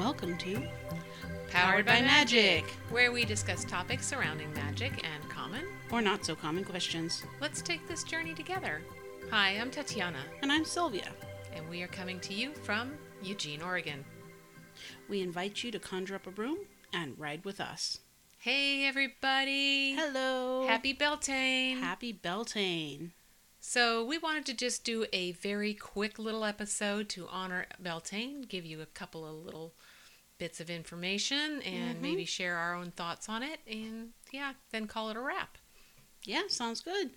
Welcome to Powered by Magic, where we discuss topics surrounding magic and common. or Not So Common Questions. Let's take this journey together. Hi, I'm Tatiana, And I'm Sylvia. and we are coming to you from Eugene, Oregon. We invite you to conjure up a broom and ride with us. Hey, everybody! Hello. Happy Beltane! Happy Beltane. So, we wanted to just do a very quick little episode to honor Beltane, give you a couple of little bits of information, and Mhm. maybe share our own thoughts on it, and yeah, then call it a wrap. Yeah, sounds good.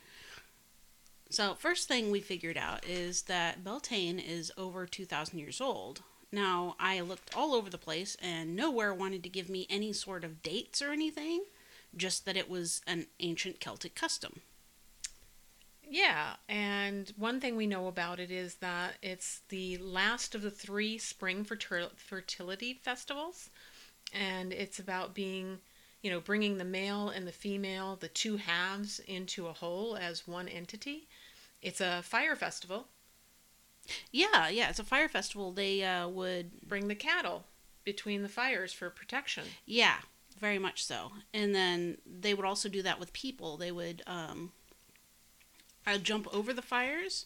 So, first thing we figured out is that Beltane is over 2,000 years old. Now, I looked all over the place and nowhere wanted to give me any sort of dates or anything, just that it was an ancient Celtic custom. Yeah, and one thing we know about it is that it's the last of the three spring fertil- fertility festivals, and it's about being, you know, bringing the male and the female, the two halves, into a whole as one entity. It's a fire festival. Yeah, yeah, it's a fire festival. They uh, would Bring the cattle between the fires for protection. Yeah, very much so. And then they would also do that with people. They would um, uh, jump over the fires,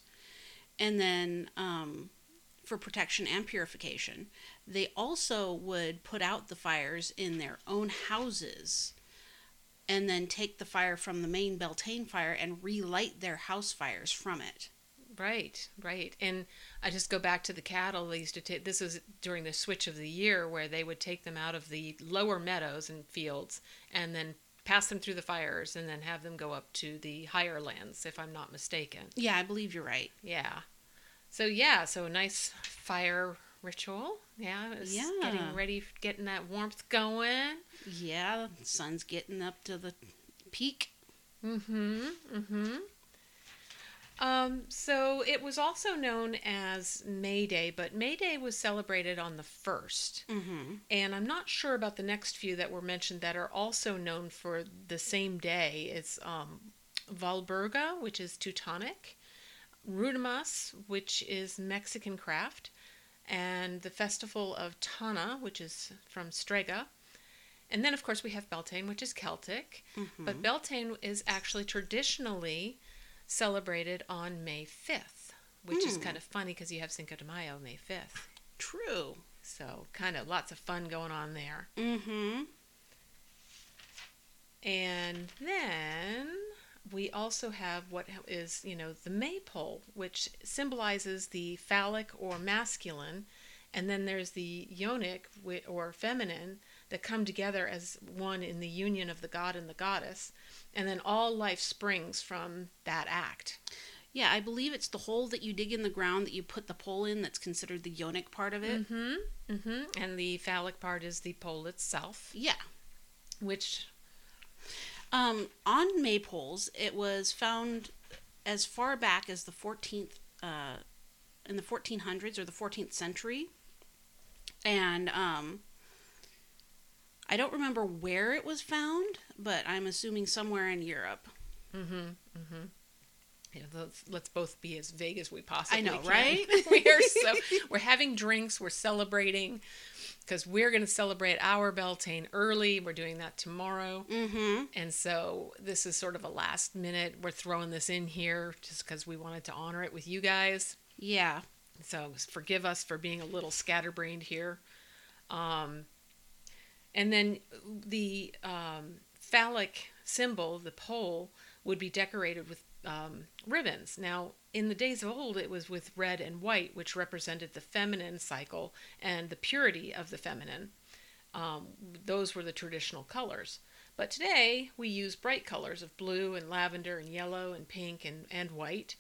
and then um, for protection and purification, they also would put out the fires in their own houses, and then take the fire from the main Beltane fire and relight their house fires from it. Right, right. And I just go back to the cattle. They used to take this was during the switch of the year where they would take them out of the lower meadows and fields and then pass them through the fires and then have them go up to the higher lands, if I'm not mistaken. Yeah, I believe you're right. Yeah. So yeah, so a nice fire ritual. Yeah, Yeah. getting ready, getting that warmth going. Yeah, the sun's getting up to the peak. Mm-hmm. Mm-hmm. Um, so it was also known as May Day, but May Day was celebrated on the first. Mm-hmm. And I'm not sure about the next few that were mentioned that are also known for the same day. It's um, Valburga, which is Teutonic, Rudemas, which is Mexican craft, and the Festival of Tana, which is from Strega. And then, of course, we have Beltane, which is Celtic. Mm-hmm. But Beltane is actually traditionally celebrated on May 5th, which is Hmm. kind of funny because you have Cinco de Mayo May 5th. True. So, kind of lots of fun going on there. Mm-hmm. And then we also have what is, you know, the maypole, which symbolizes the phallic or masculine. And then there's the yonic or feminine that come together as one in the union of the god and the goddess. And then all life springs from that act. Yeah, I believe it's the hole that you dig in the ground that you put the pole in that's considered the yonic part of it. Mm-hmm. Mm-hmm. And the phallic part is the pole itself, Yeah. which Um, on maypoles, it was found as far back as the 14th, uh, in the 1400s or the 14th century. And um, I don't remember where it was found, but I'm assuming somewhere in Europe. Mm-hmm. Mm-hmm. Yeah, let's, let's both be as vague as we possibly I know, can. right? we are so we're having drinks, we're celebrating because we're going to celebrate our Beltane early. We're doing that tomorrow, Mm-hmm. and so this is sort of a last minute. We're throwing this in here just because we wanted to honor it with you guys. Yeah. So forgive us for being a little scatterbrained here. Um, and then the um, phallic symbol, the pole, would be decorated with um, ribbons. Now, in the days of old, it was with red and white, which represented the feminine cycle and the purity of the feminine. Um, those were the traditional colors. But today, we use bright colors of blue and lavender and yellow and pink and, and white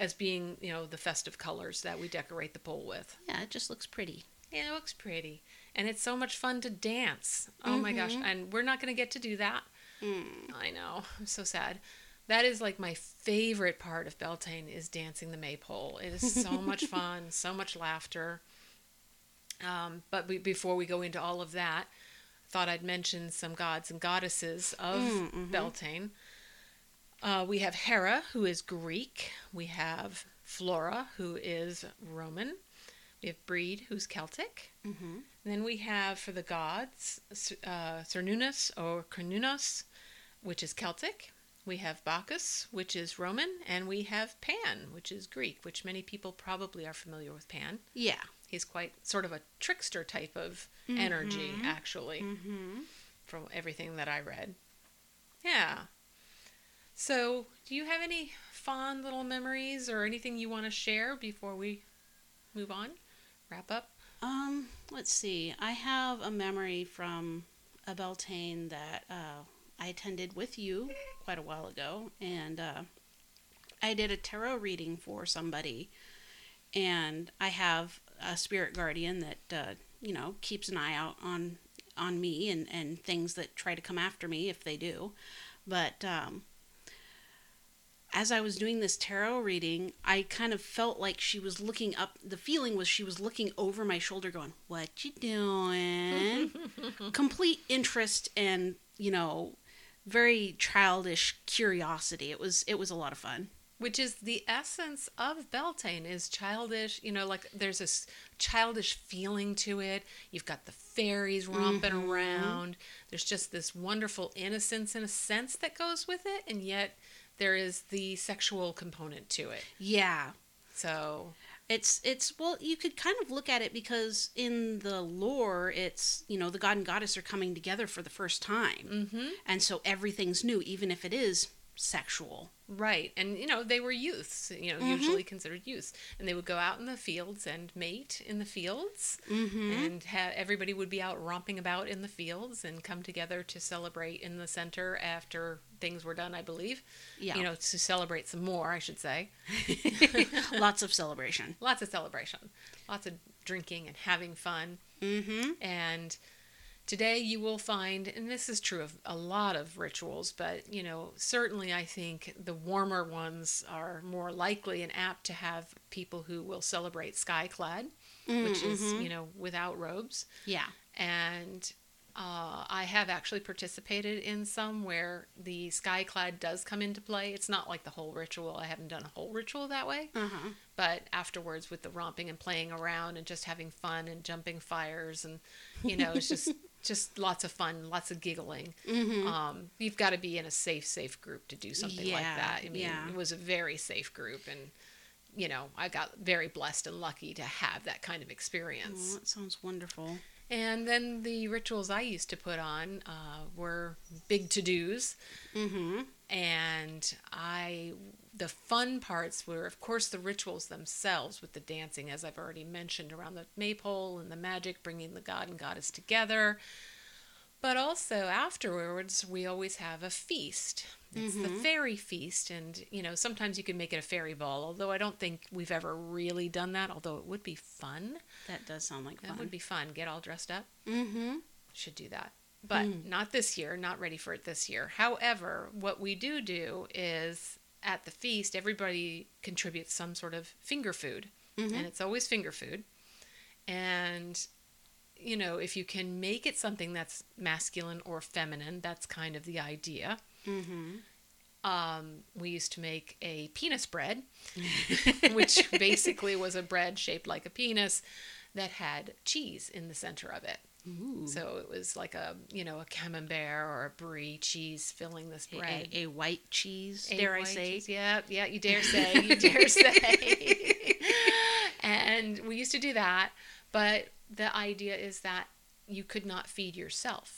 as being, you know, the festive colors that we decorate the pole with. Yeah, it just looks pretty. Yeah, it looks pretty. And it's so much fun to dance. Oh my gosh. Mhm. And we're not going to get to do that. Mm. I know. I'm so sad. That is like my favorite part of Beltane is dancing the maypole. It is so much fun, so much laughter. Um, but be- before we go into all of that, thought I'd mention some gods and goddesses of Mm, mhm. Beltane. Uh, we have Hera, who is Greek. We have Flora, who is Roman. We have Brighid, who's Celtic. Mm-hmm. Then we have for the gods, uh, Cernunnos or Cernunnos, which is Celtic. We have Bacchus, which is Roman, and we have Pan, which is Greek, which many people probably are familiar with Pan. Yeah. He's quite sort of a trickster type of energy, actually, Mm-hmm. from everything that I read. Yeah. So, do you have any fond little memories or anything you want to share before we move on? Wrap up? Um, let's see. I have a memory from a Beltane that uh, I attended with you quite a while ago, and uh, I did a tarot reading for somebody, and I have a spirit guardian that uh, you know keeps an eye out on on me and and things that try to come after me if they do, but um, as I was doing this tarot reading, I kind of felt like she was looking up. The feeling was she was looking over my shoulder, going, "What you doing?" Complete interest and you know, very childish curiosity. It was it was a lot of fun. Which is the essence of Beltane is childish, you know, like there's this childish feeling to it. You've got the fairies romping Mhm. around. There's just this wonderful innocence in a sense that goes with it, and yet there is the sexual component to it. Yeah, So, it's it's well, you could kind of look at it because in the lore, it's you know the god and goddess are coming together for the first time, hmm and so everything's new, even if it is sexual. right. And, you know, they were youths, you know, Mhm. usually considered youths. And they would go out in the fields and mate in the fields. Mm-hmm. and ha- everybody would be out romping about in the fields and come together to celebrate in the center after things were done, I believe. Yeah. You know, to celebrate some more, I should say. Lots of celebration. Lots of celebration, lots of drinking and having fun. Mm-hmm. And today you will find, and this is true of a lot of rituals, but, you know, certainly I think the warmer ones are more likely and apt to have people who will celebrate skyclad, which is, Mhm. you know, without robes. Yeah. and uh, I have actually participated in some where the skyclad does come into play. It's not like the whole ritual. I haven't done a whole ritual that way, Uh-huh. but afterwards with the romping and playing around and just having fun and jumping fires and you know it's just just lots of fun, lots of giggling. Mm-hmm. Um, you've got to be in a safe, safe group to do something like that. I mean, yeah. it was a very safe group and. You know, I got very blessed and lucky to have that kind of experience. Oh, that sounds wonderful. And then the rituals I used to put on uh, were big to dos. Mm-hmm. And I, the fun parts were, of course, the rituals themselves with the dancing, as I've already mentioned, around the maypole and the magic, bringing the god and goddess together. But also afterwards, we always have a feast. It's the Mhm. fairy feast. And, you know, sometimes you can make it a fairy ball, although I don't think we've ever really done that, although it would be fun. That does sound like fun. That fun. would be fun. Get all dressed up Mm-hmm. should do that. But Mm. not this year, not ready for it this year. However, what we do do is at the feast, everybody contributes some sort of finger food, Mhm. and it's always finger food. And, you know, if you can make it something that's masculine or feminine, that's kind of the idea. Mm-hmm. Um, we used to make a penis bread, which basically was a bread shaped like a penis that had cheese in the center of it. Ooh. So it was like a you know a camembert or a brie cheese filling this A- bread. a, a white cheese, A dare I say? cheese. Yeah, yeah, you dare say, you dare say. and we used to do that, but the idea is that you could not feed yourself.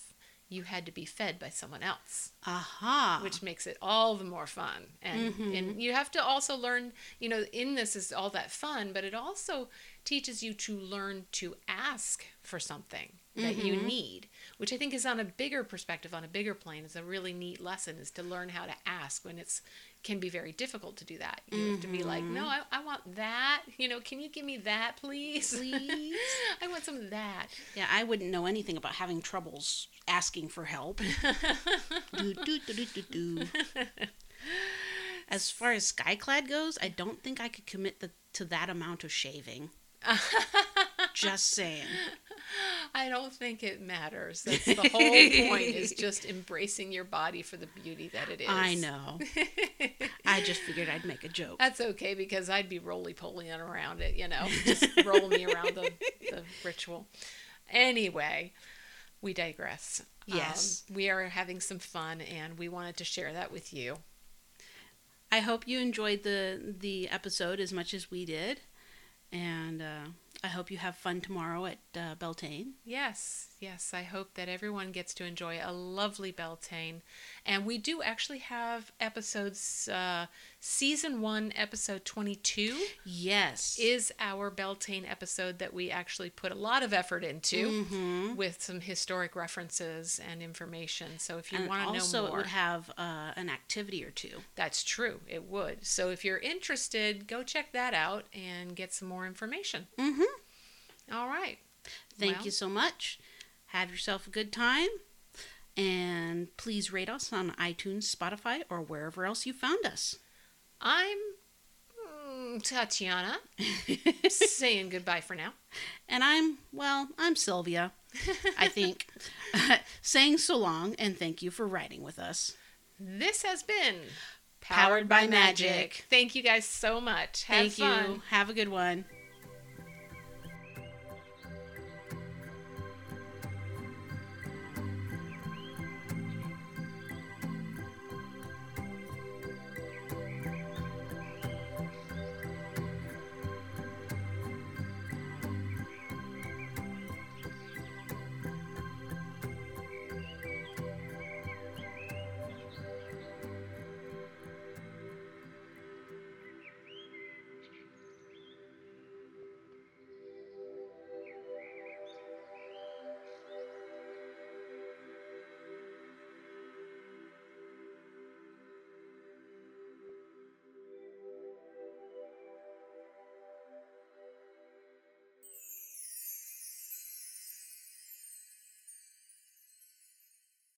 You had to be fed by someone else, Aha. which makes it all the more fun. And Mhm. and you have to also learn, you know, in this is all that fun, but it also teaches you to learn to ask for something that you Mhm. need, which I think is on a bigger perspective, on a bigger plane, is a really neat lesson is to learn how to ask when it's can be very difficult to do that. You have to be like, no, I, I want that. You know, can you give me that, please? Please? I want some of that. yeah, I wouldn't know anything about having troubles asking for help. do, do, do, do, do. As far as Skyclad goes, I don't think I could commit the, to that amount of shaving. Just saying. I don't think it matters. That's the whole point is just embracing your body for the beauty that it is. I know. I just figured I'd make a joke. That's okay because I'd be roly polying around it, you know, just roll me around the, the ritual. Anyway, we digress. Yes. Um, we are having some fun and we wanted to share that with you. I hope you enjoyed the the episode as much as we did, and uh, I hope you have fun tomorrow at uh, Beltane. Yes, yes. I hope that everyone gets to enjoy a lovely Beltane. And we do actually have episodes, uh, season one, episode 22 Yes. is our Beltane episode that we actually put a lot of effort into Mhm. with some historic references and information. So if you want to know more. also, it would have uh, an activity or two. that's true. It would. So if you're interested, go check that out and get some more information. Mm-hmm. All right. Thank Well- you so much. Have yourself a good time. And please rate us on iTunes, Spotify, or wherever else you found us. I'm mm, Tatiana saying goodbye for now. And I'm, well, I'm Sylvia, I think. Saying so long and thank you for riding with us. This has been Powered by Magic. Thank you guys so much. Have thank fun. you. Have a good one.